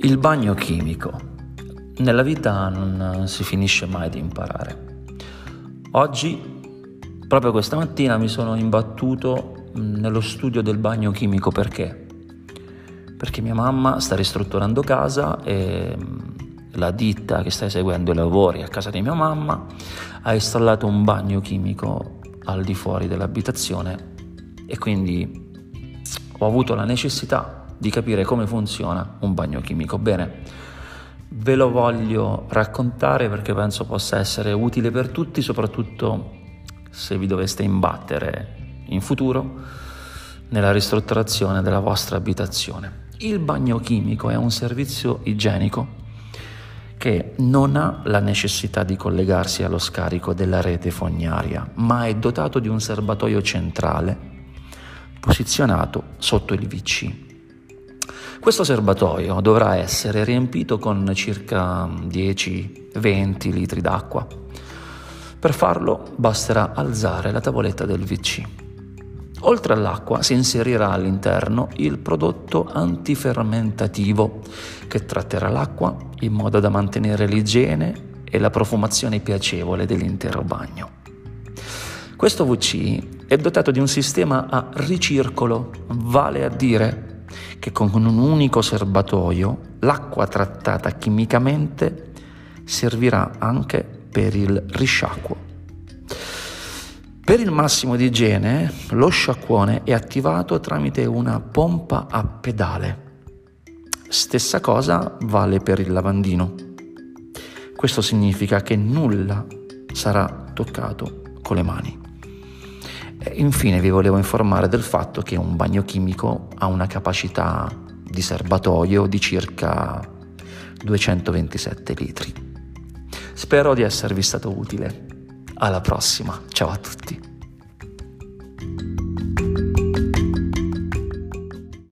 Il bagno chimico. Nella vita non si finisce mai di imparare. Oggi, proprio questa mattina, mi sono imbattuto nello studio del bagno chimico perché? Perché mia mamma sta ristrutturando casa e la ditta che sta eseguendo i lavori a casa di mia mamma ha installato un bagno chimico al di fuori dell'abitazione e quindi ho avuto la necessità di capire come funziona un bagno chimico. Bene, ve lo voglio raccontare perché penso possa essere utile per tutti, soprattutto se vi doveste imbattere in futuro nella ristrutturazione della vostra abitazione. Il bagno chimico è un servizio igienico che non ha la necessità di collegarsi allo scarico della rete fognaria, ma è dotato di un serbatoio centrale posizionato sotto il VC. Questo serbatoio dovrà essere riempito con circa 10-20 litri d'acqua. Per farlo basterà alzare la tavoletta del VC. Oltre all'acqua si inserirà all'interno il prodotto antifermentativo che tratterà l'acqua in modo da mantenere l'igiene e la profumazione piacevole dell'intero bagno. Questo VC è dotato di un sistema a ricircolo, vale a dire che con un unico serbatoio l'acqua trattata chimicamente servirà anche per il risciacquo. Per il massimo di igiene lo sciacquone è attivato tramite una pompa a pedale. Stessa cosa vale per il lavandino. Questo significa che nulla sarà toccato con le mani. Infine vi volevo informare del fatto che un bagno chimico ha una capacità di serbatoio di circa 227 litri. Spero di esservi stato utile. Alla prossima, ciao a tutti.